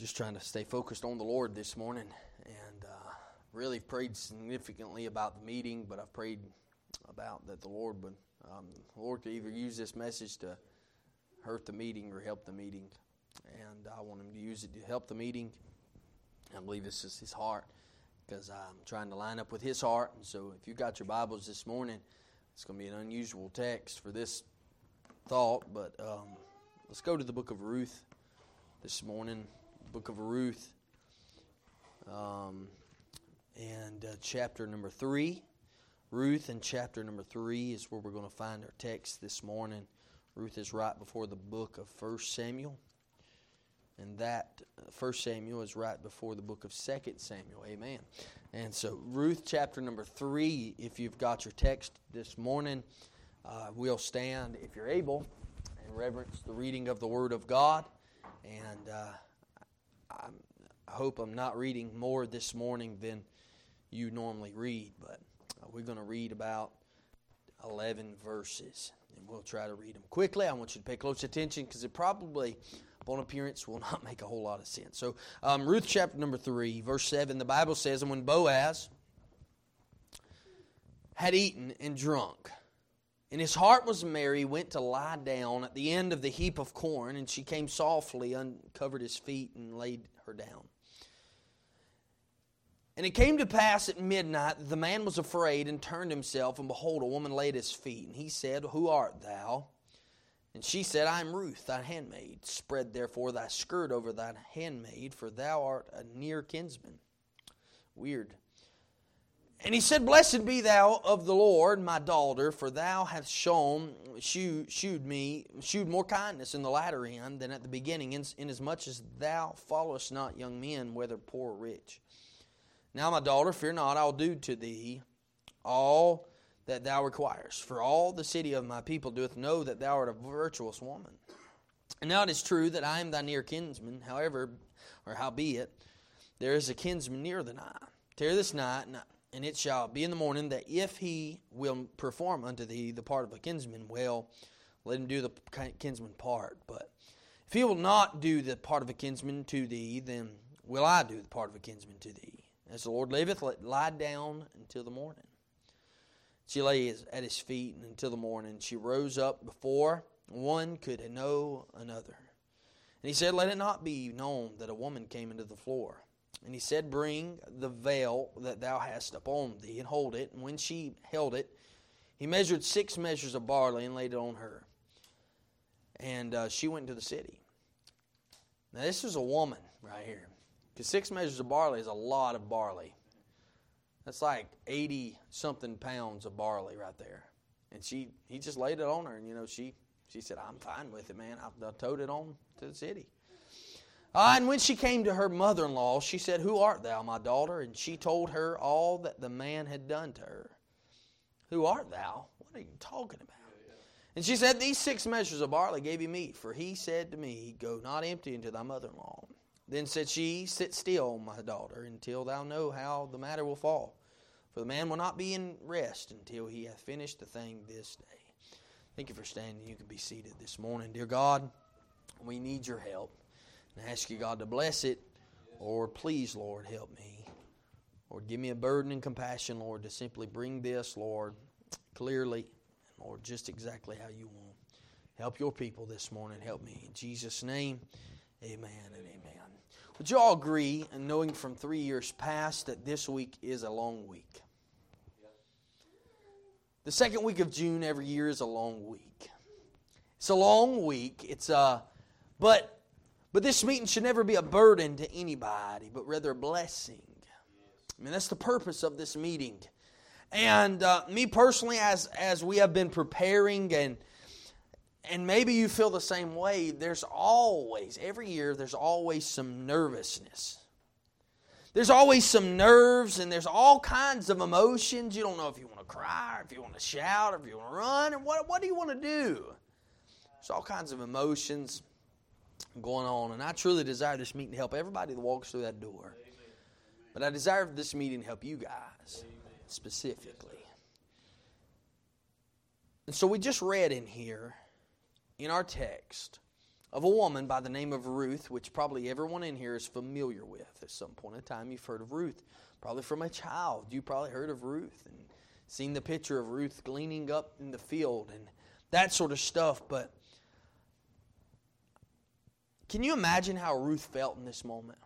just trying to stay focused on the Lord this morning, and uh, really prayed significantly about the meeting. But I've prayed about that the Lord would, um, the Lord could either use this message to hurt the meeting or help the meeting, and I want Him to use it to help the meeting. I believe this is His heart because I'm trying to line up with His heart. And so, if you got your Bibles this morning, it's going to be an unusual text for this thought, but um, let's go to the book of Ruth this morning book of Ruth, um, and uh, chapter number three. Ruth and chapter number three is where we're going to find our text this morning. Ruth is right before the book of First Samuel, and that First Samuel is right before the book of Second Samuel. Amen. And so Ruth chapter number three. If you've got your text this morning, uh, we'll stand if you're able and reverence the reading of the Word of God and. Uh, I'm, i hope I'm not reading more this morning than you normally read, but uh, we're going to read about 11 verses. And we'll try to read them quickly. I want you to pay close attention because it probably, upon appearance, will not make a whole lot of sense. So, um, Ruth chapter number 3, verse 7, the Bible says, And when Boaz had eaten and drunk, and his heart was merry, went to lie down at the end of the heap of corn, and she came softly, uncovered his feet, and laid her down. And it came to pass at midnight that the man was afraid and turned himself, and behold, a woman lay at his feet. And he said, Who art thou? And she said, I am Ruth, thy handmaid. Spread therefore thy skirt over thine handmaid, for thou art a near kinsman. Weird. And he said, Blessed be thou of the Lord, my daughter, for thou hast shown, shewed, shewed me, shewed more kindness in the latter end than at the beginning, inasmuch as thou followest not young men, whether poor or rich. Now, my daughter, fear not, I will do to thee all that thou requirest. For all the city of my people doeth know that thou art a virtuous woman. And now it is true that I am thy near kinsman, however, or howbeit, there is a kinsman nearer than I. Tear this night, and and it shall be in the morning that if he will perform unto thee the part of a kinsman, well, let him do the kinsman part. But if he will not do the part of a kinsman to thee, then will I do the part of a kinsman to thee. As the Lord liveth, let lie down until the morning. She lay at his feet until the morning. She rose up before one could know another. And he said, Let it not be known that a woman came into the floor. And he said, Bring the veil that thou hast upon thee, and hold it. And when she held it, he measured six measures of barley and laid it on her. And uh, she went into the city. Now, this is a woman right here. Because six measures of barley is a lot of barley. That's like 80 something pounds of barley right there. And she, he just laid it on her. And, you know, she, she said, I'm fine with it, man. I, I towed it on to the city. Uh, and when she came to her mother in law, she said, Who art thou, my daughter? And she told her all that the man had done to her. Who art thou? What are you talking about? And she said, These six measures of barley gave you meat, for he said to me, Go not empty into thy mother in law. Then said she, Sit still, my daughter, until thou know how the matter will fall. For the man will not be in rest until he hath finished the thing this day. Thank you for standing. You can be seated this morning. Dear God, we need your help. And ask you, God, to bless it. Or please, Lord, help me. Lord, give me a burden and compassion, Lord, to simply bring this, Lord, clearly, Lord, just exactly how you want. Help your people this morning. Help me. In Jesus' name, amen and amen. Would you all agree, and knowing from three years past, that this week is a long week? The second week of June every year is a long week. It's a long week. It's a, but but this meeting should never be a burden to anybody, but rather a blessing. I mean, that's the purpose of this meeting. And uh, me personally, as as we have been preparing, and and maybe you feel the same way. There's always every year. There's always some nervousness. There's always some nerves, and there's all kinds of emotions. You don't know if you want to cry, or if you want to shout, or if you want to run, or what. What do you want to do? There's all kinds of emotions going on. And I truly desire this meeting to help everybody that walks through that door. But I desire this meeting to help you guys specifically. And so we just read in here, in our text, of a woman by the name of Ruth, which probably everyone in here is familiar with. At some point in time, you've heard of Ruth. Probably from a child, you probably heard of Ruth and seen the picture of Ruth gleaning up in the field and that sort of stuff. But can you imagine how Ruth felt in this moment?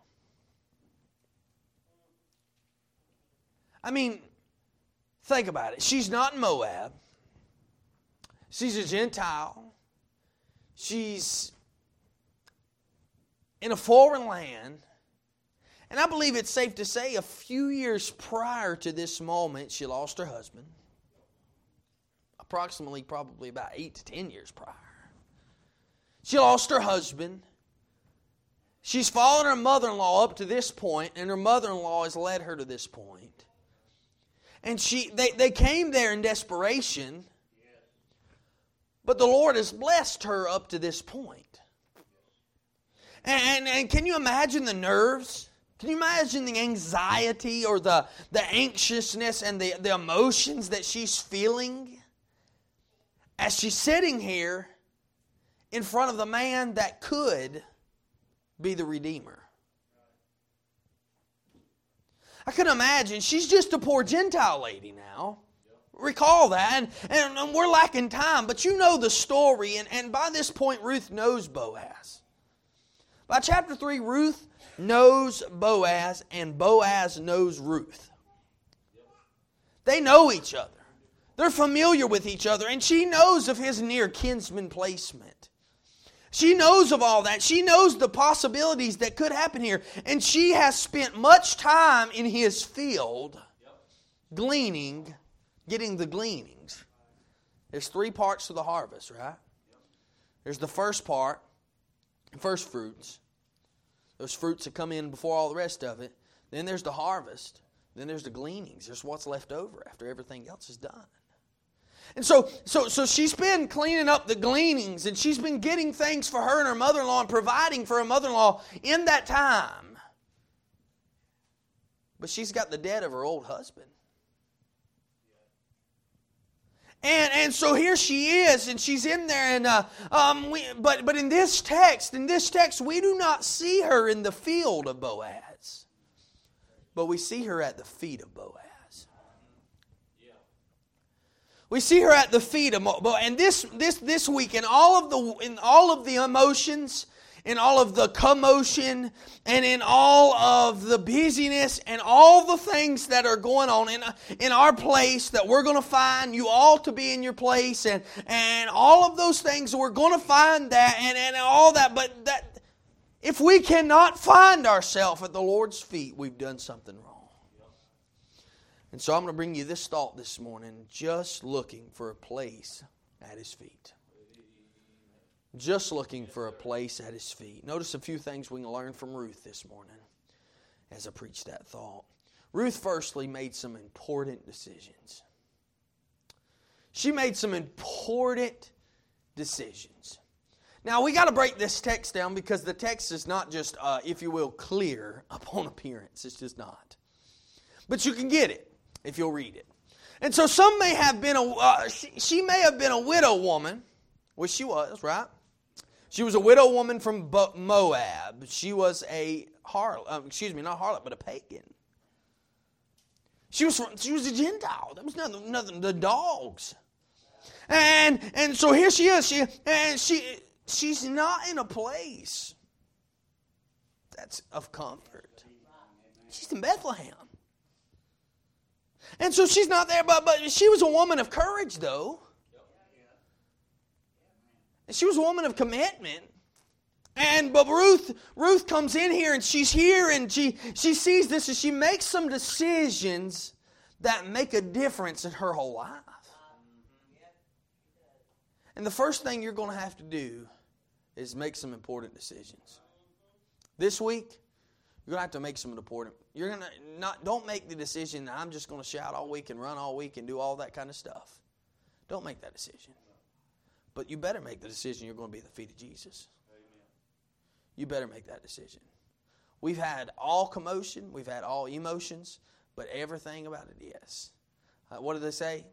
I mean, think about it. She's not in Moab. She's a Gentile. She's in a foreign land. And I believe it's safe to say a few years prior to this moment, she lost her husband. Approximately, probably about eight to ten years prior. She lost her husband. She's followed her mother in law up to this point, and her mother in law has led her to this point. And she, they, they came there in desperation, but the Lord has blessed her up to this point. And, and can you imagine the nerves? Can you imagine the anxiety or the, the anxiousness and the, the emotions that she's feeling as she's sitting here in front of the man that could be the Redeemer? I can imagine she's just a poor Gentile lady now. Recall that. And, and, and, we're lacking time, but you know the story. And, and by this point, Ruth knows Boaz. By chapter 3, Ruth knows Boaz, and Boaz knows Ruth. They know each other. They're familiar with each other, and she knows of his near kinsman placement. She knows of all that. She knows the possibilities that could happen here. And she has spent much time in his field gleaning, getting the gleanings. There's three parts to the harvest, right? There's the first part, first fruits, those fruits that come in before all the rest of it. Then there's the harvest. Then there's the gleanings. There's what's left over after everything else is done. And so, so, so she's been cleaning up the gleanings and she's been getting things for her and her mother in law and providing for her mother in law in that time. But she's got the debt of her old husband. And, and so here she is, and she's in there, and uh, um, we, but but in this text, in this text, we do not see her in the field of Boaz, but we see her at the feet of Boaz. We see her at the feet of and this this this week, in all of the in all of the emotions in all of the commotion and in all of the busyness and all the things that are going on in, in our place that we're going to find you all to be in your place and, and all of those things we're going to find that and, and all that but that if we cannot find ourselves at the lord's feet we've done something wrong and so i'm going to bring you this thought this morning just looking for a place at his feet just looking for a place at his feet. Notice a few things we can learn from Ruth this morning as I preach that thought. Ruth, firstly, made some important decisions. She made some important decisions. Now, we got to break this text down because the text is not just, uh, if you will, clear upon appearance. It's just not. But you can get it if you'll read it. And so some may have been a, uh, she, she may have been a widow woman, which she was, right? She was a widow woman from Moab. She was a harlot, um, excuse me, not harlot, but a pagan. She was from, she was a Gentile. That was nothing, nothing the dogs. And and so here she is. She and she she's not in a place that's of comfort. She's in Bethlehem. And so she's not there, but, but she was a woman of courage, though. And she was a woman of commitment. And but Ruth Ruth comes in here and she's here and she she sees this and she makes some decisions that make a difference in her whole life. And the first thing you're going to have to do is make some important decisions. This week, you're going to have to make some important. You're to not don't make the decision that I'm just going to shout all week and run all week and do all that kind of stuff. Don't make that decision. But you better make the decision you're going to be at the feet of Jesus. Amen. You better make that decision. We've had all commotion, we've had all emotions, but everything about it, yes. Uh, what did they say?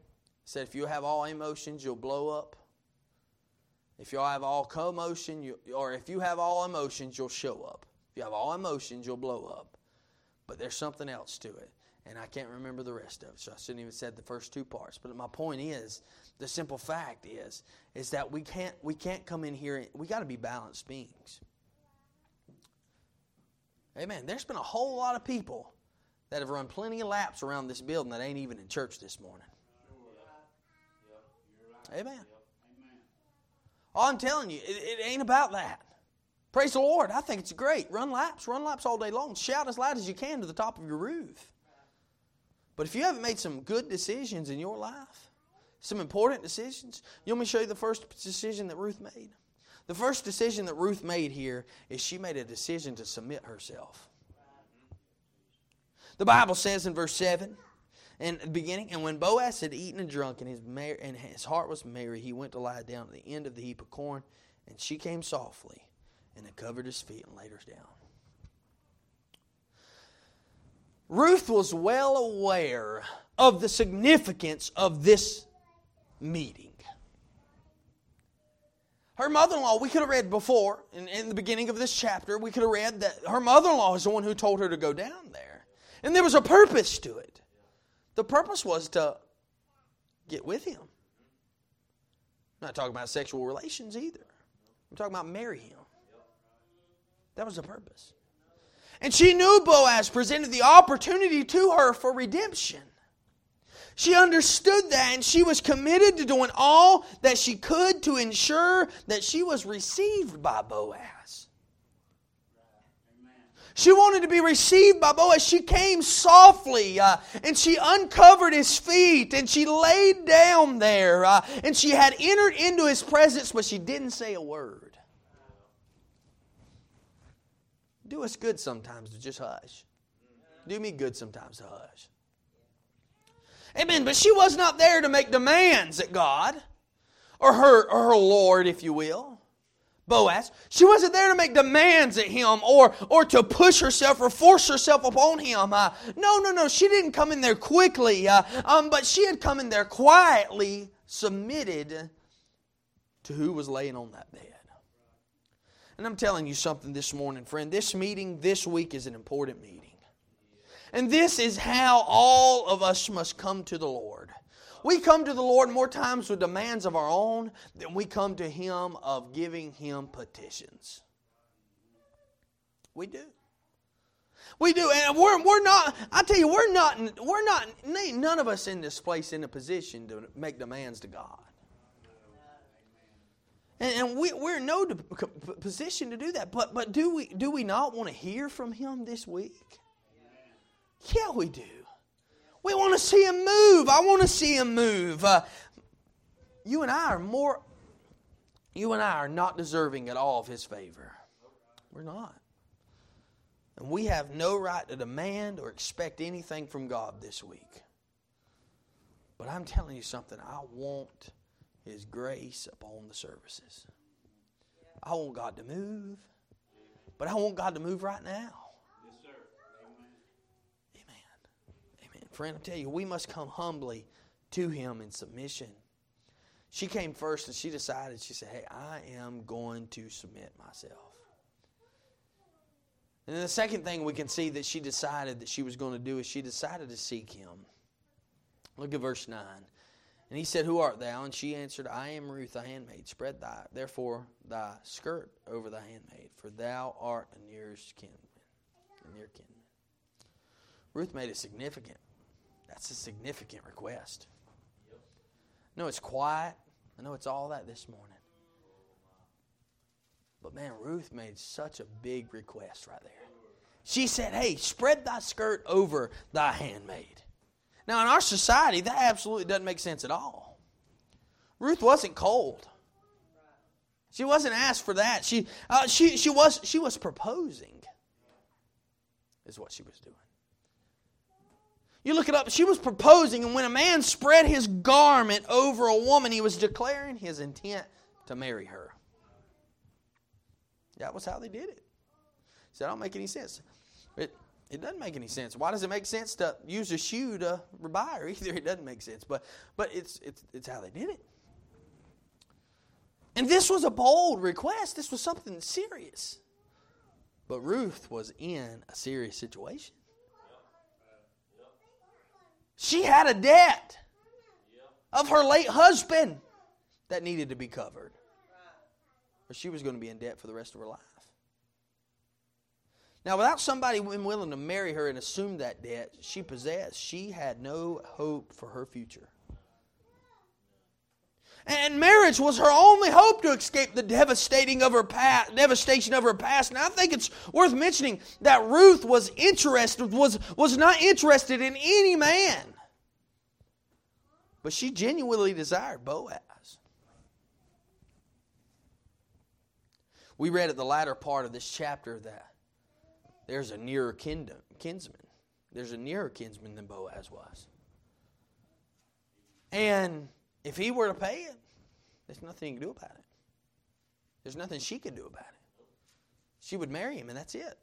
Said if you have all emotions, you'll blow up. If you have all commotion, you, or if you have all emotions, you'll show up. If you have all emotions, you'll blow up. But there's something else to it. And I can't remember the rest of it, so I shouldn't even said the first two parts. But my point is, the simple fact is, is that we can't we can't come in here. We got to be balanced beings. Amen. There's been a whole lot of people that have run plenty of laps around this building that ain't even in church this morning. Amen. All oh, I'm telling you, it, it ain't about that. Praise the Lord. I think it's great. Run laps, run laps all day long. Shout as loud as you can to the top of your roof. But if you haven't made some good decisions in your life, some important decisions, you want me to show you the first decision that Ruth made? The first decision that Ruth made here is she made a decision to submit herself. The Bible says in verse 7, in the beginning, and when Boaz had eaten and drunk and his, mar- and his heart was merry, he went to lie down at the end of the heap of corn, and she came softly and had covered his feet and laid her down. Ruth was well aware of the significance of this meeting. Her mother in law, we could have read before, in, in the beginning of this chapter, we could have read that her mother in law is the one who told her to go down there. And there was a purpose to it. The purpose was to get with him. I'm not talking about sexual relations either. I'm talking about marry him. That was the purpose. And she knew Boaz presented the opportunity to her for redemption. She understood that and she was committed to doing all that she could to ensure that she was received by Boaz. She wanted to be received by Boaz. She came softly uh, and she uncovered his feet and she laid down there uh, and she had entered into his presence, but she didn't say a word. Do us good sometimes to just hush. Do me good sometimes to hush. Amen. But she was not there to make demands at God or her, or her Lord, if you will. Boaz. She wasn't there to make demands at him or, or to push herself or force herself upon him. Uh, no, no, no. She didn't come in there quickly, uh, um, but she had come in there quietly, submitted to who was laying on that bed. And I'm telling you something this morning, friend. This meeting this week is an important meeting. And this is how all of us must come to the Lord. We come to the Lord more times with demands of our own than we come to Him of giving Him petitions. We do. We do, and we're, we're not. I tell you, we're not. We're not. None of us in this place in a position to make demands to God, and, and we, we're in no position to do that. But but do we do we not want to hear from Him this week? Yeah, we do. We want to see him move. I want to see him move. Uh, you and I are more, you and I are not deserving at all of his favor. We're not. And we have no right to demand or expect anything from God this week. But I'm telling you something, I want his grace upon the services. I want God to move, but I want God to move right now. Yes, sir. Amen. Amen. Amen. Friend, I tell you, we must come humbly to Him in submission. She came first and she decided, she said, Hey, I am going to submit myself. And then the second thing we can see that she decided that she was going to do is she decided to seek Him. Look at verse 9. And he said, Who art thou? And she answered, I am Ruth, thy handmaid. Spread thy, therefore, thy skirt over thy handmaid, for thou art a nearest kinsman. A near kinsman. Ruth made it significant that's a significant request. No, it's quiet. I know it's all that this morning. But man, Ruth made such a big request right there. She said, Hey, spread thy skirt over thy handmaid. Now, in our society, that absolutely doesn't make sense at all. Ruth wasn't cold. She wasn't asked for that. She, uh, she, she, was, she was proposing, is what she was doing. You look it up, she was proposing, and when a man spread his garment over a woman, he was declaring his intent to marry her. That was how they did it. So that don't make any sense. It, doesn't make any sense. Why does it make sense to use a shoe to buy her? Either it doesn't make sense. But but it's it's it's how they did it. And this was a bold request. This was something serious. But Ruth was in a serious situation. She had a debt of her late husband that needed to be covered. Or she was going to be in debt for the rest of her life. Now, without somebody willing to marry her and assume that debt she possessed, she had no hope for her future. And marriage was her only hope to escape the devastating of her past, devastation of her past. And I think it's worth mentioning that Ruth was interested, was, was not interested in any man. But she genuinely desired Boaz. We read at the latter part of this chapter that there's a nearer kingdom, kinsman. There's a nearer kinsman than Boaz was. And if he were to pay it, there's nothing he can do about it. There's nothing she could do about it. She would marry him, and that's it.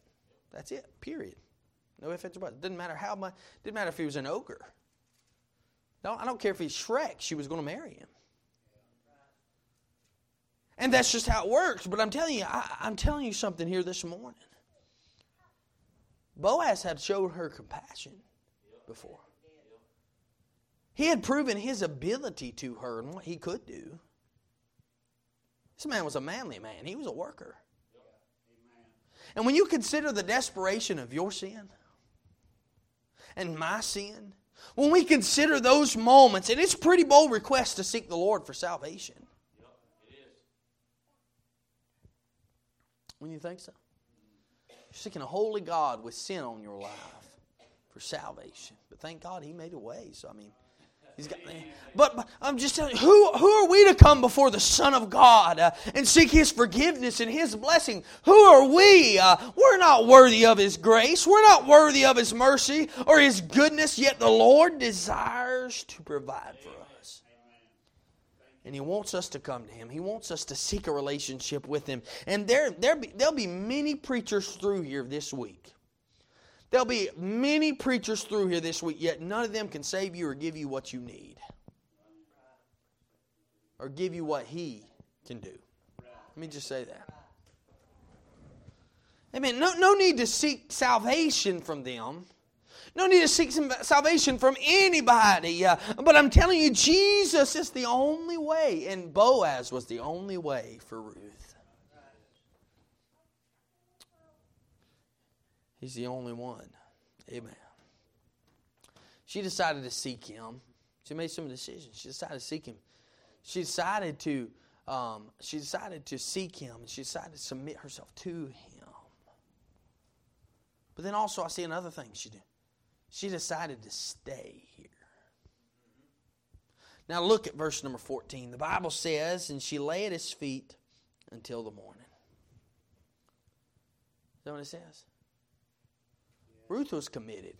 That's it. Period. No ands, or buts. Doesn't matter how much. Didn't matter if he was an ogre. No, I don't care if he's Shrek. She was going to marry him. And that's just how it works. But I'm telling you, I, I'm telling you something here this morning. Boaz had showed her compassion before. He had proven his ability to her and what he could do. This man was a manly man, he was a worker. And when you consider the desperation of your sin and my sin, when we consider those moments, and it's a pretty bold request to seek the Lord for salvation. When you think so? You're seeking a holy God with sin on your life for salvation. But thank God He made a way. So, I mean, He's got, but, but, I'm just telling you, who, who are we to come before the Son of God uh, and seek His forgiveness and His blessing? Who are we? Uh, we're not worthy of His grace. We're not worthy of His mercy or His goodness, yet the Lord desires to provide for us. And He wants us to come to Him. He wants us to seek a relationship with Him. And there, there be, there'll be many preachers through here this week There'll be many preachers through here this week, yet none of them can save you or give you what you need. Or give you what He can do. Let me just say that. Amen. No, no need to seek salvation from them. No need to seek salvation from anybody. Uh, but I'm telling you, Jesus is the only way, and Boaz was the only way for Ruth. He's the only one. Amen. She decided to seek him. She made some decisions. She decided to seek him. She decided to um, she decided to seek him and she decided to submit herself to him. But then also I see another thing she did. She decided to stay here. Now look at verse number 14. The Bible says, and she lay at his feet until the morning. Is that what it says? Ruth was committed.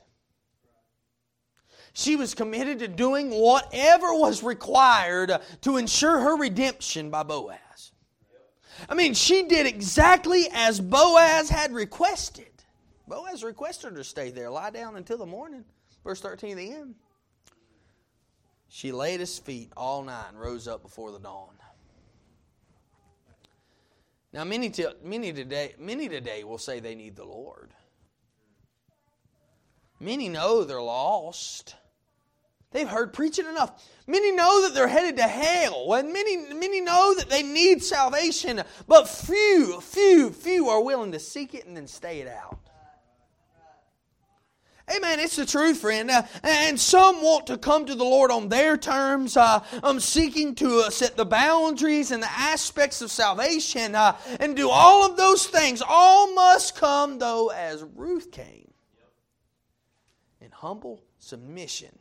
She was committed to doing whatever was required to ensure her redemption by Boaz. I mean, she did exactly as Boaz had requested. Boaz requested her to stay there, lie down until the morning. Verse 13 the end. She lay at his feet all night and rose up before the dawn. Now, many, t- many, today, many today will say they need the Lord. Many know they're lost. They've heard preaching enough. Many know that they're headed to hell, and many, many know that they need salvation, but few, few, few are willing to seek it and then stay it out. Amen. It's the truth, friend. Uh, and some want to come to the Lord on their terms, uh, um, seeking to uh, set the boundaries and the aspects of salvation uh, and do all of those things. All must come, though, as Ruth came in humble submission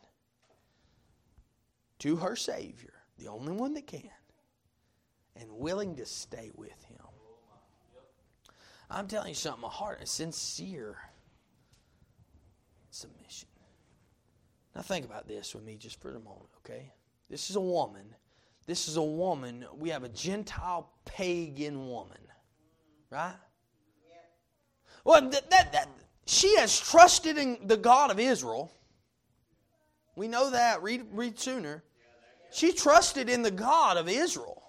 to her Savior, the only one that can, and willing to stay with Him. I'm telling you something, a heart, a sincere submission. Now, think about this with me just for a moment, okay? This is a woman. This is a woman. We have a Gentile pagan woman, right? Well, that, that, that she has trusted in the God of Israel. We know that. Read, read sooner. She trusted in the God of Israel.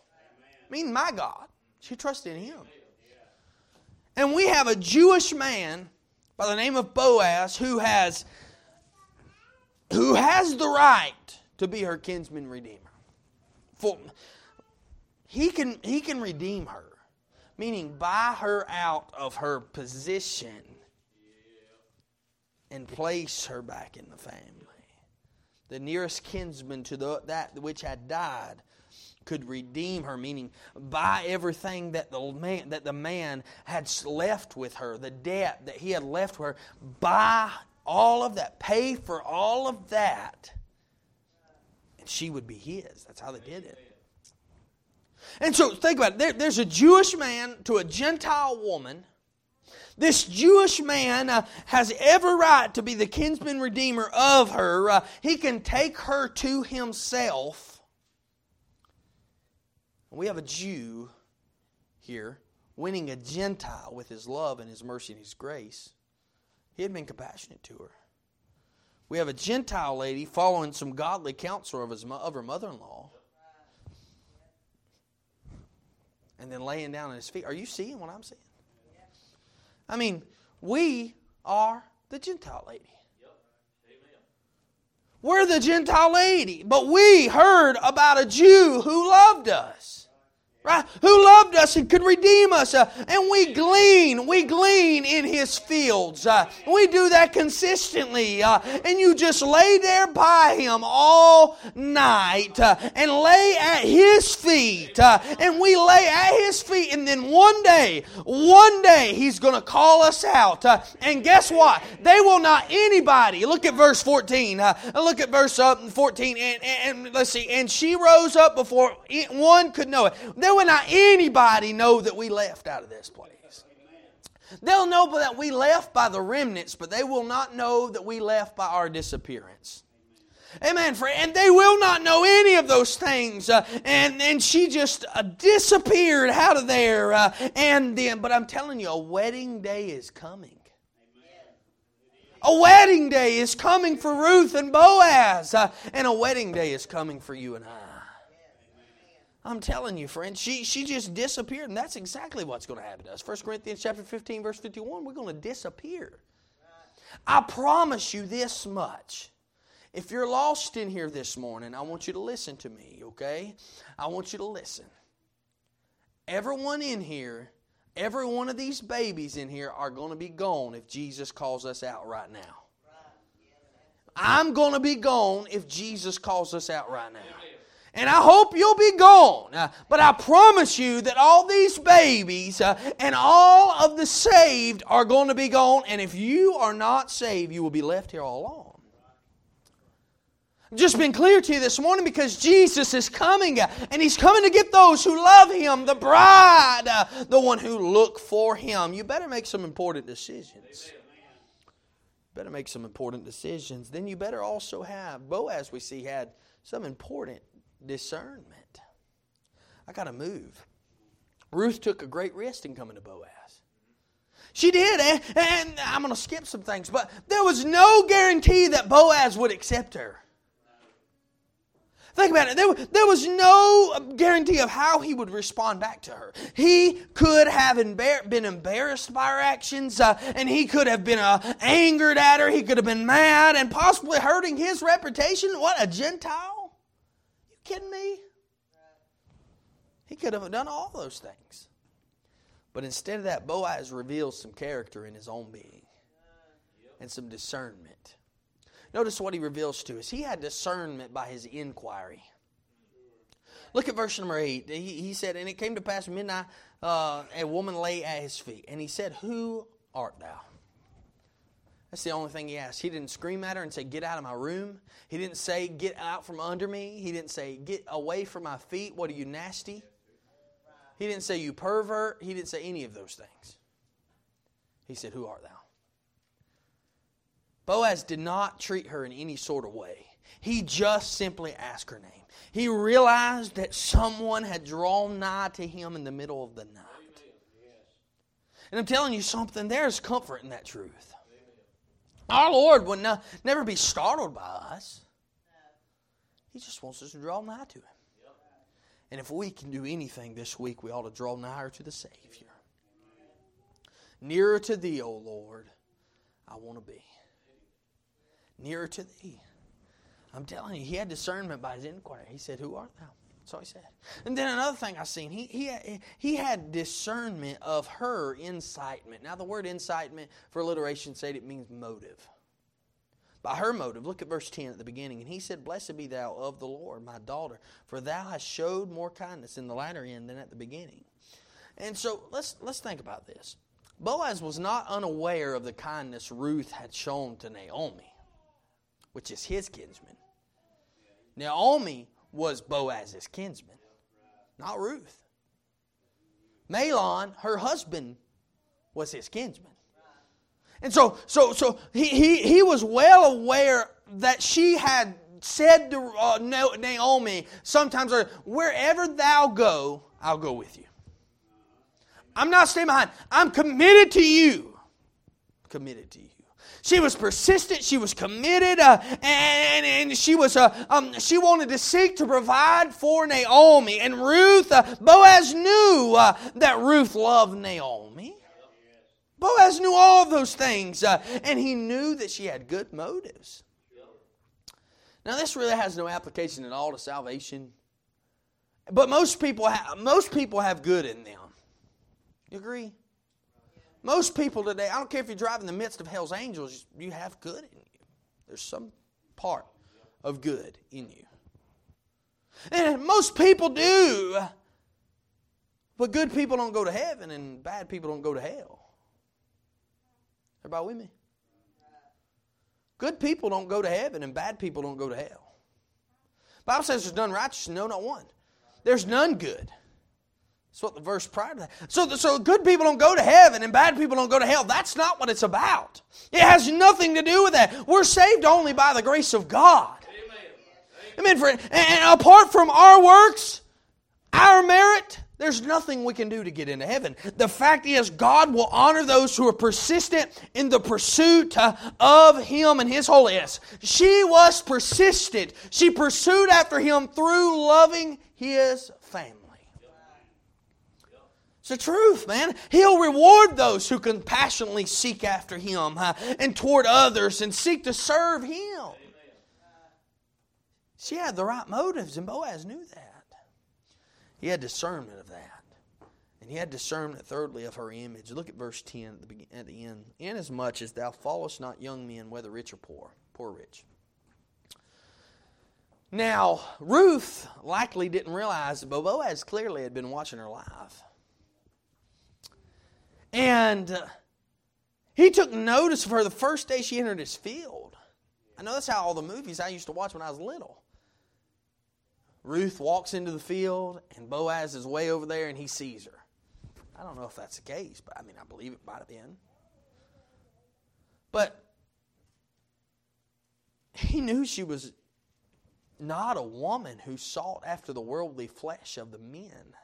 I mean, my God. She trusted in him. And we have a Jewish man by the name of Boaz who has who has the right to be her kinsman redeemer. For he can he can redeem her, meaning buy her out of her position and place her back in the family. The nearest kinsman to the, that which had died could redeem her, meaning buy everything that the man that the man had left with her, the debt that he had left her, buy all of that, pay for all of that, and she would be his. That's how they did it. And so think about it. There, there's a Jewish man to a Gentile woman. This Jewish man uh, has every right to be the kinsman redeemer of her. Uh, he can take her to himself we have a Jew here winning a Gentile with his love and his mercy and his grace. He had been compassionate to her. We have a Gentile lady following some godly counsel of, his, of her mother in law. And then laying down at his feet. Are you seeing what I'm seeing? I mean, we are the Gentile lady. We're the Gentile lady, but we heard about a Jew who loved us right? Who loved us and could redeem us. Uh, and we glean, we glean in His fields. Uh, we do that consistently. Uh, and you just lay there by Him all night uh, and lay at His feet. Uh, and we lay at His feet. And then one day, one day, He's going to call us out. Uh, and guess what? They will not anybody. Look at verse 14. look at verse 14. And, and, and let's see. And she rose up before one could know it. There will not anybody know that we left out of this place. They'll know that we left by the remnants, but they will not know that we left by our disappearance. Amen, friend. And they will not know any of those things. Uh, and, and she just uh, disappeared out of there. Uh, and then, but I'm telling you, a wedding day is coming. A wedding day is coming for Ruth and Boaz. Uh, and a wedding day is coming for you and I. I'm telling you, friend, she, she just disappeared, and that's exactly what's going to happen to us. 1 Corinthians chapter 15, verse 51, we're going to disappear. I promise you this much. If you're lost in here this morning, I want you to listen to me, okay? I want you to listen. Everyone in here, every one of these babies in here are going to be gone if Jesus calls us out right now. I'm going to be gone if Jesus calls us out right now. And I hope you'll be gone. Uh, but I promise you that all these babies uh, and all of the saved are going to be gone. And if you are not saved, you will be left here all alone. Just been clear to you this morning because Jesus is coming uh, and He's coming to get those who love Him, the bride, uh, the one who look for Him. You better make some important decisions. Better make some important decisions. Then you better also have, Boaz, we see, had some important discernment. I got to move. Ruth took a great risk in coming to Boaz. She did, and, and I'm going to skip some things, but there was no guarantee that Boaz would accept her. Think about it. There, there was no guarantee of how he would respond back to her. He could have embar- been embarrassed by her actions, uh, and he could have been uh, angered at her. He could have been mad and possibly hurting his reputation. What, a Gentile? Kidding me? He could have done all those things. But instead of that, Boaz reveals some character in his own being and some discernment. Notice what he reveals to us. He had discernment by his inquiry. Look at verse number 8. He, he said, And it came to pass midnight, uh, a woman lay at his feet. And he said, Who art thou? That's the only thing he asked. He didn't scream at her and say, Get out of my room. He didn't say, Get out from under me. He didn't say, Get away from my feet. What are you, nasty? He didn't say, You pervert. He didn't say any of those things. He said, Who art thou? Boaz did not treat her in any sort of way. He just simply asked her name. He realized that someone had drawn nigh to him in the middle of the night. And I'm telling you something, there's comfort in that truth. Our Lord would no, never be startled by us. He just wants us to draw nigh to Him. And if we can do anything this week, we ought to draw nigher to the Savior. Nearer to thee, O Lord, I want to be. Nearer to thee. I'm telling you, he had discernment by his inquiry. He said, Who art thou? That's all he said. And then another thing I seen, he, he, he had discernment of her incitement. Now, the word incitement for alliteration said it means motive. By her motive, look at verse 10 at the beginning. And he said, Blessed be thou of the Lord, my daughter, for thou hast showed more kindness in the latter end than at the beginning. And so let's, let's think about this. Boaz was not unaware of the kindness Ruth had shown to Naomi, which is his kinsman. Naomi was Boaz's kinsman, not Ruth. Mahlon, her husband, was his kinsman. And so, so, so he, he, he was well aware that she had said to uh, Naomi sometimes, wherever thou go, I'll go with you. I'm not staying behind. I'm committed to you. Committed to you. She was persistent. She was committed, uh, and, and she was uh, um, she wanted to seek to provide for Naomi. And Ruth, uh, Boaz knew uh, that Ruth loved Naomi. Boaz knew all those things, uh, and he knew that she had good motives. Now, this really has no application at all to salvation, but most people have, most people have good in them. You agree? Most people today, I don't care if you drive in the midst of hell's angels, you have good in you. There's some part of good in you. And most people do. But good people don't go to heaven and bad people don't go to hell. Everybody with me? Good people don't go to heaven and bad people don't go to hell. Bible says there's none righteous, no, not one. There's none good. That's what the verse prior to that. So, so good people don't go to heaven and bad people don't go to hell. That's not what it's about. It has nothing to do with that. We're saved only by the grace of God. Amen. Amen. And apart from our works, our merit, there's nothing we can do to get into heaven. The fact is, God will honor those who are persistent in the pursuit of Him and His holiness. She was persistent. She pursued after Him through loving His family. The truth, man. He'll reward those who compassionately seek after Him and toward others and seek to serve Him. She had the right motives, and Boaz knew that. He had discernment of that. And he had discernment, thirdly, of her image. Look at verse 10 at the, at the end. Inasmuch as thou followest not young men, whether rich or poor, poor or rich. Now, Ruth likely didn't realize that Boaz clearly had been watching her live. And he took notice of her the first day she entered his field. I know that's how all the movies I used to watch when I was little. Ruth walks into the field, and Boaz is way over there, and he sees her. I don't know if that's the case, but I mean, I believe it might have been. But he knew she was not a woman who sought after the worldly flesh of the men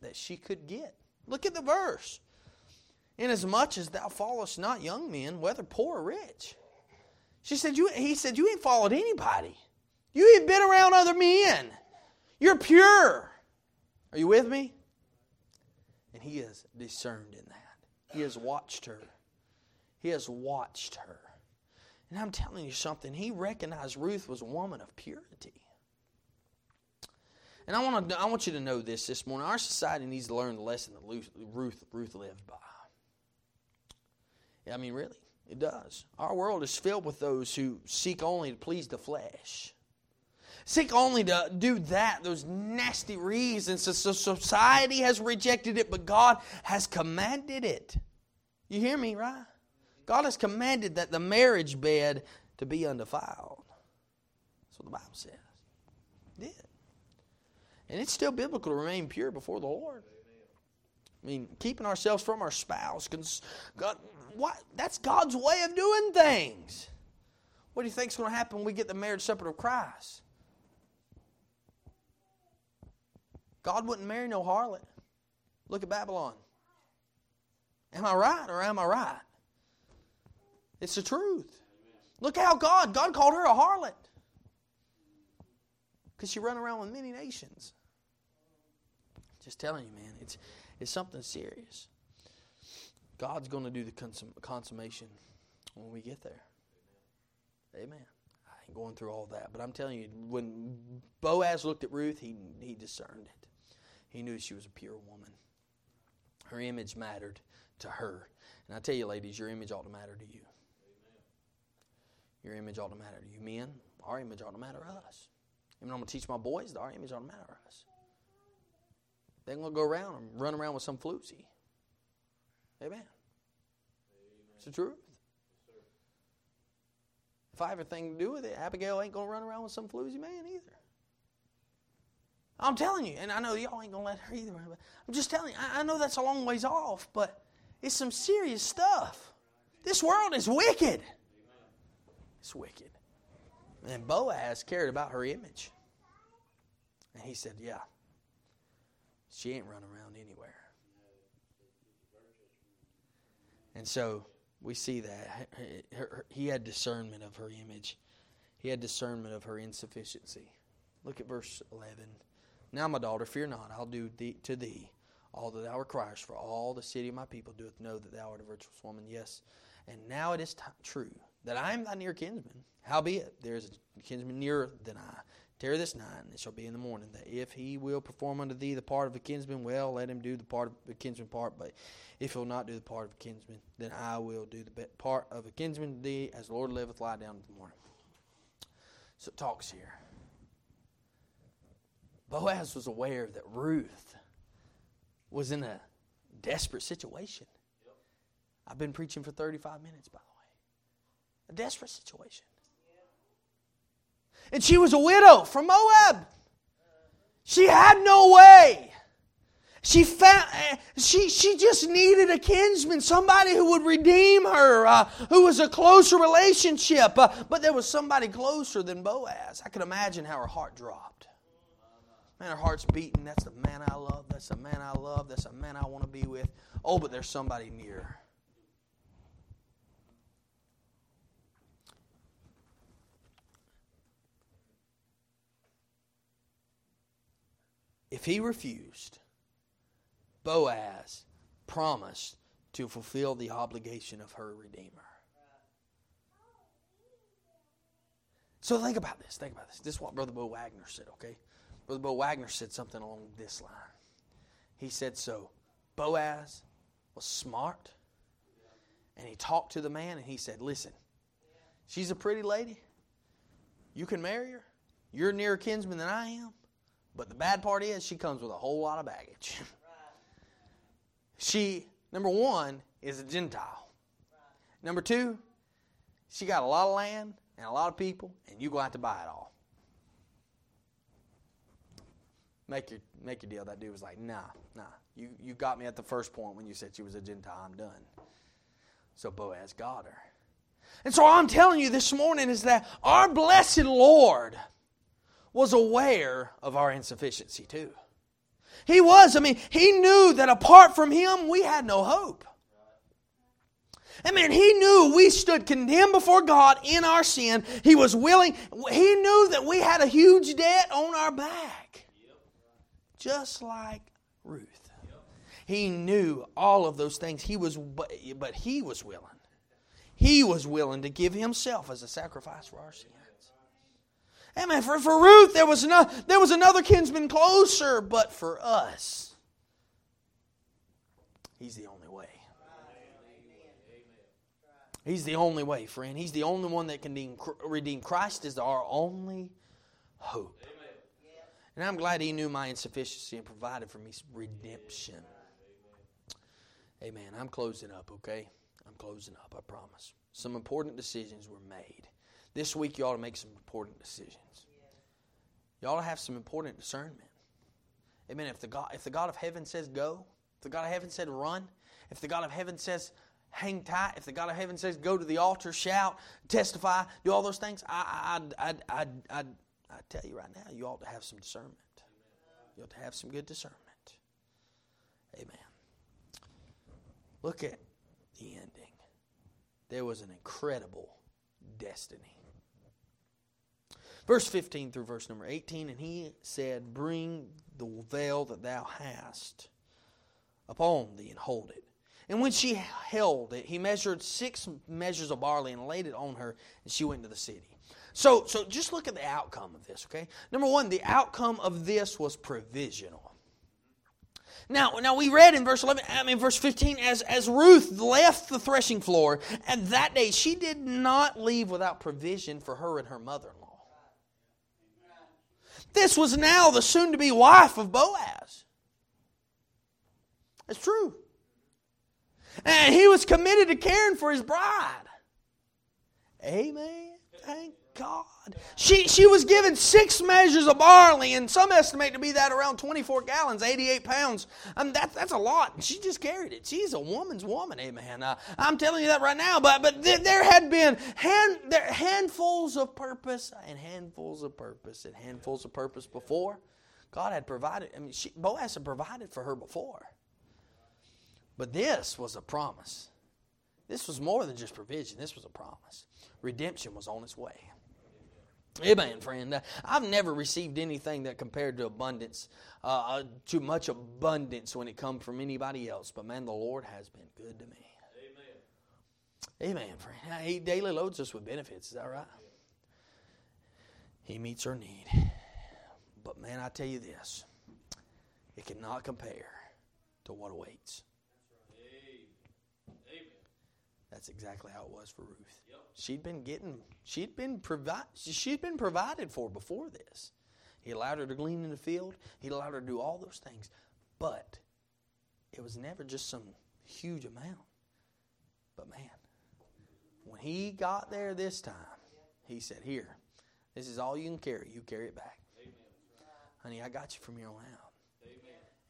that she could get. Look at the verse inasmuch as thou followest not young men, whether poor or rich. She said, you, he said, You ain't followed anybody. You ain't been around other men. You're pure. Are you with me? And he has discerned in that. He has watched her. He has watched her. And I'm telling you something, he recognized Ruth was a woman of purity. And I want, to, I want you to know this this morning. Our society needs to learn the lesson that Ruth, Ruth lived by. I mean, really, it does. Our world is filled with those who seek only to please the flesh. Seek only to do that, those nasty reasons. So society has rejected it, but God has commanded it. You hear me, right? God has commanded that the marriage bed to be undefiled. That's what the Bible says. It did. And it's still biblical to remain pure before the Lord. I mean, keeping ourselves from our spouse. God, what? That's God's way of doing things. What do you think is going to happen when we get the marriage supper of Christ? God wouldn't marry no harlot. Look at Babylon. Am I right or am I right? It's the truth. Look how God, God called her a harlot. Because she run around with many nations. Just telling you, man, it's it's something serious. God's going to do the consum- consummation when we get there. Amen. I ain't going through all that, but I'm telling you, when Boaz looked at Ruth, he he discerned it. He knew she was a pure woman. Her image mattered to her. And I tell you, ladies, your image ought to matter to you. Your image ought to matter to you. Men, our image ought to matter to us. Even I'm going to teach my boys that our image ought to matter to us. They're going to go around and run around with some floozy. Amen. It's the truth. If I have a thing to do with it, Abigail ain't going to run around with some floozy man either. I'm telling you, and I know y'all ain't going to let her either. But I'm just telling you, I, I know that's a long ways off, but it's some serious stuff. This world is wicked. It's wicked. And Boaz cared about her image. And he said, Yeah, she ain't running around anywhere. And so we see that. He had discernment of her image, he had discernment of her insufficiency. Look at verse 11. Now, my daughter, fear not, I'll do thee, to thee all that thou requirest, for all the city of my people doeth know that thou art a virtuous woman. Yes, and now it is t- true that I am thy near kinsman. Howbeit, there is a kinsman nearer than I. Tarry this night, and it shall be in the morning, that if he will perform unto thee the part of a kinsman, well, let him do the part of a kinsman part. But if he will not do the part of a kinsman, then I will do the part of a kinsman to thee, as the Lord liveth, lie down in the morning. So it talks here. Boaz was aware that Ruth was in a desperate situation. I've been preaching for 35 minutes, by the way. A desperate situation. And she was a widow from Moab. She had no way. She found she she just needed a kinsman, somebody who would redeem her, uh, who was a closer relationship. Uh, but there was somebody closer than Boaz. I can imagine how her heart dropped. Man, her heart's beating. That's the man I love. That's the man I love. That's the man I want to be with. Oh, but there's somebody near. If he refused, Boaz promised to fulfill the obligation of her Redeemer. So think about this. Think about this. This is what Brother Bo Wagner said, okay? Brother Bo Wagner said something along this line. He said, So Boaz was smart, and he talked to the man, and he said, Listen, she's a pretty lady. You can marry her. You're nearer kinsman than I am. But the bad part is, she comes with a whole lot of baggage. she, number one, is a Gentile. Number two, she got a lot of land and a lot of people, and going to have to buy it all. Make your make your deal. That dude was like, nah, nah. You you got me at the first point when you said she was a Gentile. I'm done. So Boaz got her. And so all I'm telling you this morning is that our blessed Lord was aware of our insufficiency too. He was. I mean, he knew that apart from him, we had no hope. I mean, he knew we stood condemned before God in our sin. He was willing. He knew that we had a huge debt on our back just like Ruth. He knew all of those things. He was, but, he was willing. He was willing to give himself as a sacrifice for our sins. Amen. For, for Ruth, there was, no, there was another kinsman closer, but for us, he's the only way. He's the only way, friend. He's the only one that can redeem. Christ is our only hope. And I'm glad He knew my insufficiency and provided for me redemption. Amen. I'm closing up, okay? I'm closing up, I promise. Some important decisions were made. This week, you ought to make some important decisions. You ought to have some important discernment. Amen. If the God, if the God of heaven says go, if the God of heaven said run, if the God of heaven says hang tight, if the God of heaven says go to the altar, shout, testify, do all those things, I, I, I, I, I, I tell you right now, you ought to have some discernment. You ought to have some good discernment. Amen. Look at the ending. There was an incredible destiny. Verse 15 through verse number 18, and he said, Bring the veil that thou hast upon thee and hold it. And when she held it, he measured six measures of barley and laid it on her, and she went into the city. So, so just look at the outcome of this, okay? Number one, the outcome of this was provisional. Now, now we read in verse 11, I mean verse 15, as, as Ruth left the threshing floor, and that day she did not leave without provision for her and her mother-in-law. This was now the soon-to-be wife of Boaz. It's true. And he was committed to caring for his bride. Amen. Thank God. She, she was given six measures of barley, and some estimate to be that around 24 gallons, 88 pounds. Mean, that, that's a lot. She just carried it. She's a woman's woman, amen. Uh, I'm telling you that right now. But, but th- there had been hand, there, handfuls of purpose and handfuls of purpose and handfuls of purpose before. God had provided, I mean, she, Boaz had provided for her before. But this was a promise. This was more than just provision, this was a promise. Redemption was on its way. Amen, friend. I've never received anything that compared to abundance, uh, uh, too much abundance when it comes from anybody else. But man, the Lord has been good to me. Amen. Amen, friend. He daily loads us with benefits. Is that right? He meets our need. But man, I tell you this it cannot compare to what awaits. That's exactly how it was for Ruth. Yep. She'd been getting, she'd been provided, she'd been provided for before this. He allowed her to glean in the field. He allowed her to do all those things, but it was never just some huge amount. But man, when he got there this time, he said, "Here, this is all you can carry. You carry it back, Amen. honey. I got you from your on out."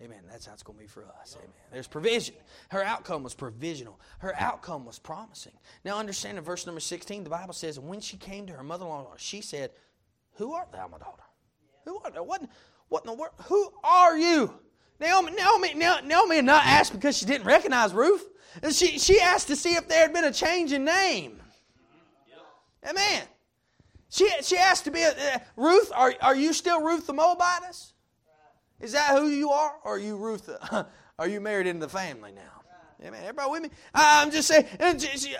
Amen. That's how it's going to be for us. Amen. There's provision. Her outcome was provisional. Her outcome was promising. Now, understand in verse number 16, the Bible says, When she came to her mother in law, she said, Who art thou, my daughter? Who art thou? What, what in the world? Who are you? Naomi, Naomi, Naomi had not asked because she didn't recognize Ruth. She, she asked to see if there had been a change in name. Amen. She, she asked to be, a, uh, Ruth, are, are you still Ruth the Moabitess? Is that who you are? Or are you Ruth? Are you married into the family now? Amen. Everybody with me? I'm just saying, uh,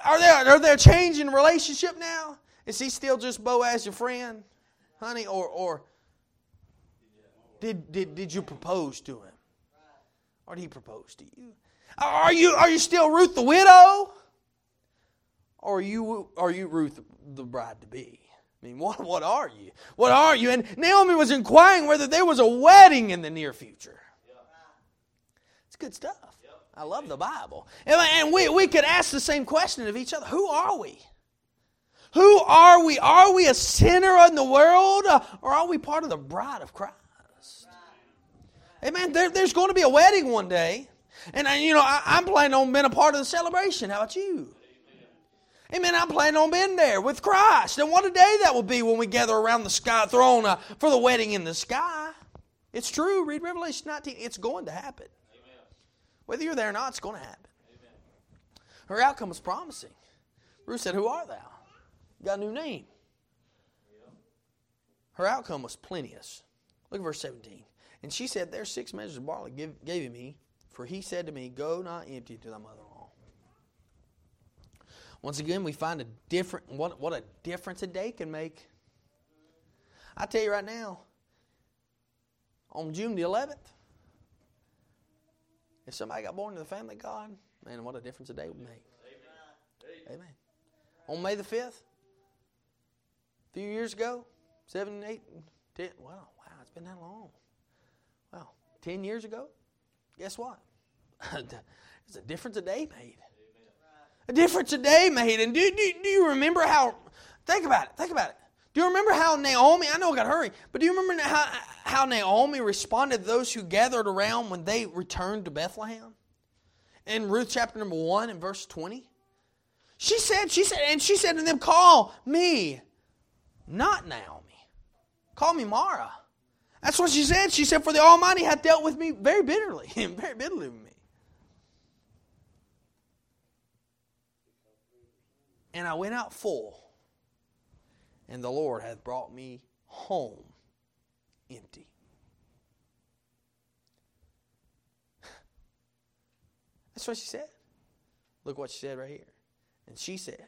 are there, are there change in relationship now? Is he still just Boaz, your friend, honey? Or, or did, did, did you propose to him? Or did he propose to you? Are you, are you still Ruth the widow? Or are you, are you Ruth the bride to be? I mean, what, what are you? What are you? And Naomi was inquiring whether there was a wedding in the near future. It's good stuff. I love the Bible. And we, we could ask the same question of each other Who are we? Who are we? Are we a sinner in the world or are we part of the bride of Christ? Amen. There, there's going to be a wedding one day. And, you know, I, I'm planning on being a part of the celebration. How about you? Amen. I'm planning on being there with Christ. And what a day that will be when we gather around the sky throne uh, for the wedding in the sky. It's true. Read Revelation 19. It's going to happen. Amen. Whether you're there or not, it's going to happen. Amen. Her outcome was promising. Ruth said, Who art thou? You got a new name. Her outcome was plenteous. Look at verse 17. And she said, There's six measures of barley gave he me, for he said to me, Go not empty to thy mother once again, we find a different what what a difference a day can make. I tell you right now, on June the 11th, if somebody got born in the family of God, man, what a difference a day would make. Amen. Amen. On May the 5th, a few years ago, seven, eight, ten, wow, wow, it's been that long. Wow, 10 years ago, guess what? it's a difference a day made a difference a day made. And do, do, do you remember how, think about it, think about it. Do you remember how Naomi, I know I got to hurry, but do you remember how, how Naomi responded to those who gathered around when they returned to Bethlehem? In Ruth chapter number 1 and verse 20. She said, she said, and she said to them, Call me, not Naomi. Call me Mara. That's what she said. She said, For the Almighty hath dealt with me very bitterly, very bitterly with me. And I went out full, and the Lord hath brought me home empty. That's what she said. Look what she said right here. And she said,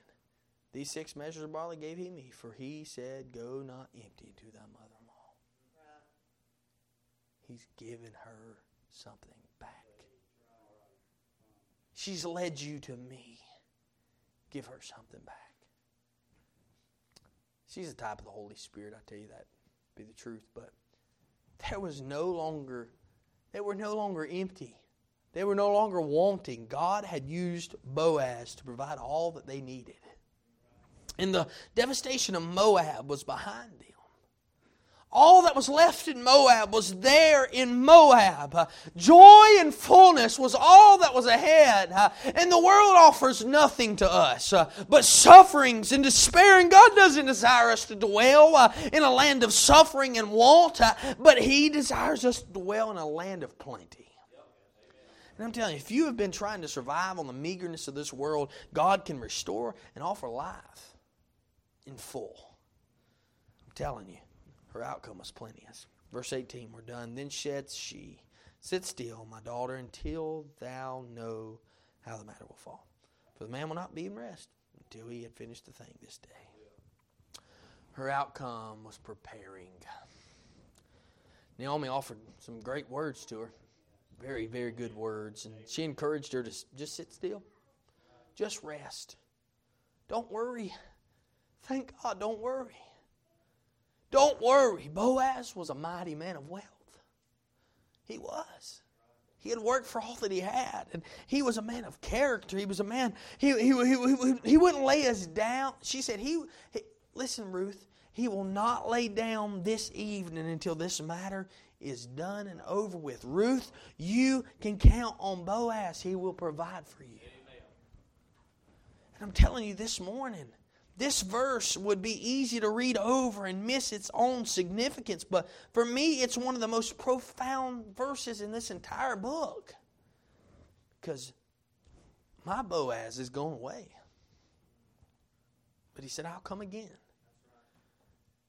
These six measures of barley gave he me, for he said, Go not empty to thy mother in law. He's given her something back. She's led you to me. Give her something back. She's the type of the Holy Spirit, I tell you that be the truth. But there was no longer, they were no longer empty. They were no longer wanting. God had used Boaz to provide all that they needed. And the devastation of Moab was behind them. All that was left in Moab was there in Moab. Joy and fullness was all that was ahead. And the world offers nothing to us but sufferings and despair. And God doesn't desire us to dwell uh, in a land of suffering and want, uh, but He desires us to dwell in a land of plenty. And I'm telling you, if you have been trying to survive on the meagerness of this world, God can restore and offer life in full. I'm telling you her outcome was plenteous. Verse 18, we're done. Then said she, Sit still, my daughter, until thou know how the matter will fall. For the man will not be in rest until he had finished the thing this day. Her outcome was preparing. Naomi offered some great words to her. Very, very good words. And she encouraged her to just sit still. Just rest. Don't worry. Thank God, don't worry. Don't worry. Boaz was a mighty man of wealth. He was. He had worked for all that he had, and he was a man of character. He was a man, he, he, he, he, wouldn't lay us down. She said, he, Listen, Ruth, he will not lay down this evening until this matter is done and over with. Ruth, you can count on Boaz. He will provide for you. And I'm telling you this morning, this verse would be easy to read over and miss its own significance, but for me, it's one of the most profound verses in this entire book. Because my Boaz is going away. But he said, I'll come again.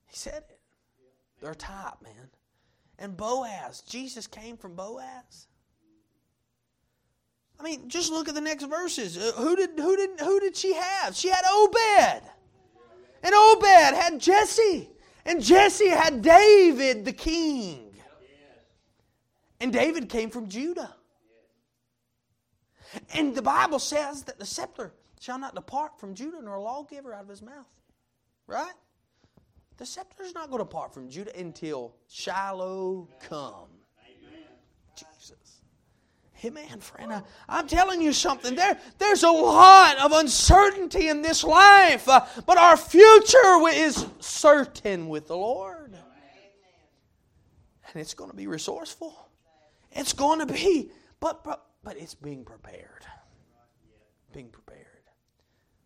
He said it. They're top, man. And Boaz, Jesus came from Boaz. I mean, just look at the next verses. Uh, who did who did who did she have? She had Obed. And Obed had Jesse. And Jesse had David the king. And David came from Judah. And the Bible says that the scepter shall not depart from Judah, nor a lawgiver out of his mouth. Right? The scepter is not going to depart from Judah until Shiloh come. Amen, friend. I, I'm telling you something. There, there's a lot of uncertainty in this life, uh, but our future is certain with the Lord. And it's going to be resourceful. It's going to be, but, but, but it's being prepared. Being prepared.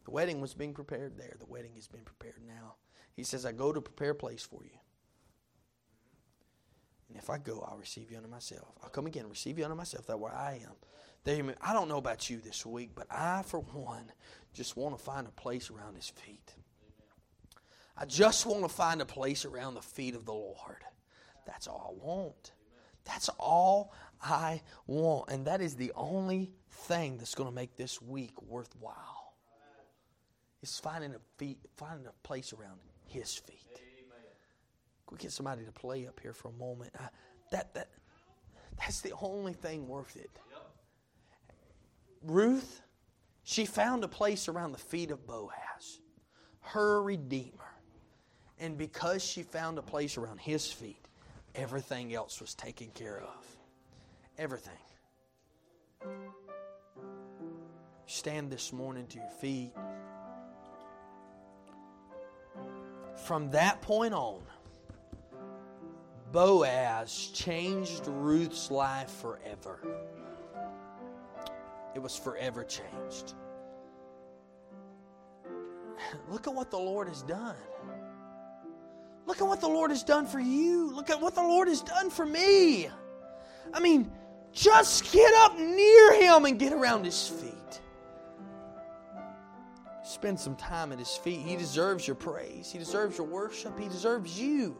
The wedding was being prepared there. The wedding has been prepared now. He says, I go to prepare a place for you. And if I go, I'll receive you unto myself. I'll come again, receive you unto myself, that where I am. There, I don't know about you this week, but I, for one, just want to find a place around his feet. I just want to find a place around the feet of the Lord. That's all I want. That's all I want. And that is the only thing that's going to make this week worthwhile. Is finding a feet, finding a place around his feet we get somebody to play up here for a moment? I, that that that's the only thing worth it. Ruth, she found a place around the feet of Boaz, her redeemer. And because she found a place around his feet, everything else was taken care of. Everything. Stand this morning to your feet. From that point on, Boaz changed Ruth's life forever. It was forever changed. Look at what the Lord has done. Look at what the Lord has done for you. Look at what the Lord has done for me. I mean, just get up near Him and get around His feet. Spend some time at His feet. He deserves your praise, He deserves your worship, He deserves you.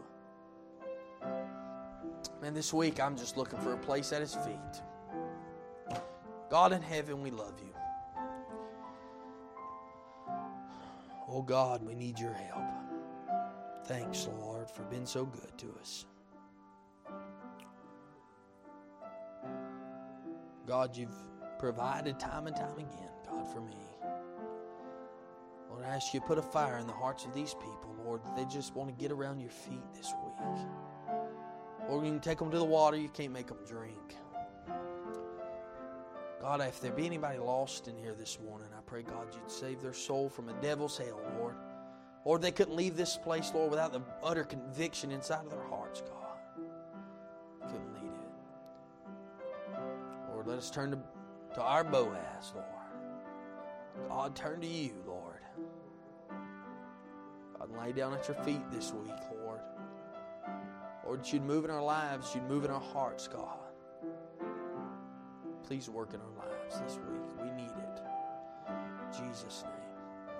Man, this week I'm just looking for a place at His feet. God in heaven, we love you. Oh God, we need your help. Thanks, Lord, for being so good to us. God, you've provided time and time again, God, for me. Lord, I ask you to put a fire in the hearts of these people, Lord, they just want to get around your feet this week. Lord, you can take them to the water, you can't make them drink. God, if there be anybody lost in here this morning, I pray, God, you'd save their soul from a devil's hell, Lord. Lord, they couldn't leave this place, Lord, without the utter conviction inside of their hearts, God. Couldn't lead it. Lord, let us turn to, to our Boaz, Lord. God, turn to you, Lord. God, lay down at your feet this week, Lord. Lord, you'd move in our lives, you'd move in our hearts, God. Please work in our lives this week. We need it. In Jesus' name.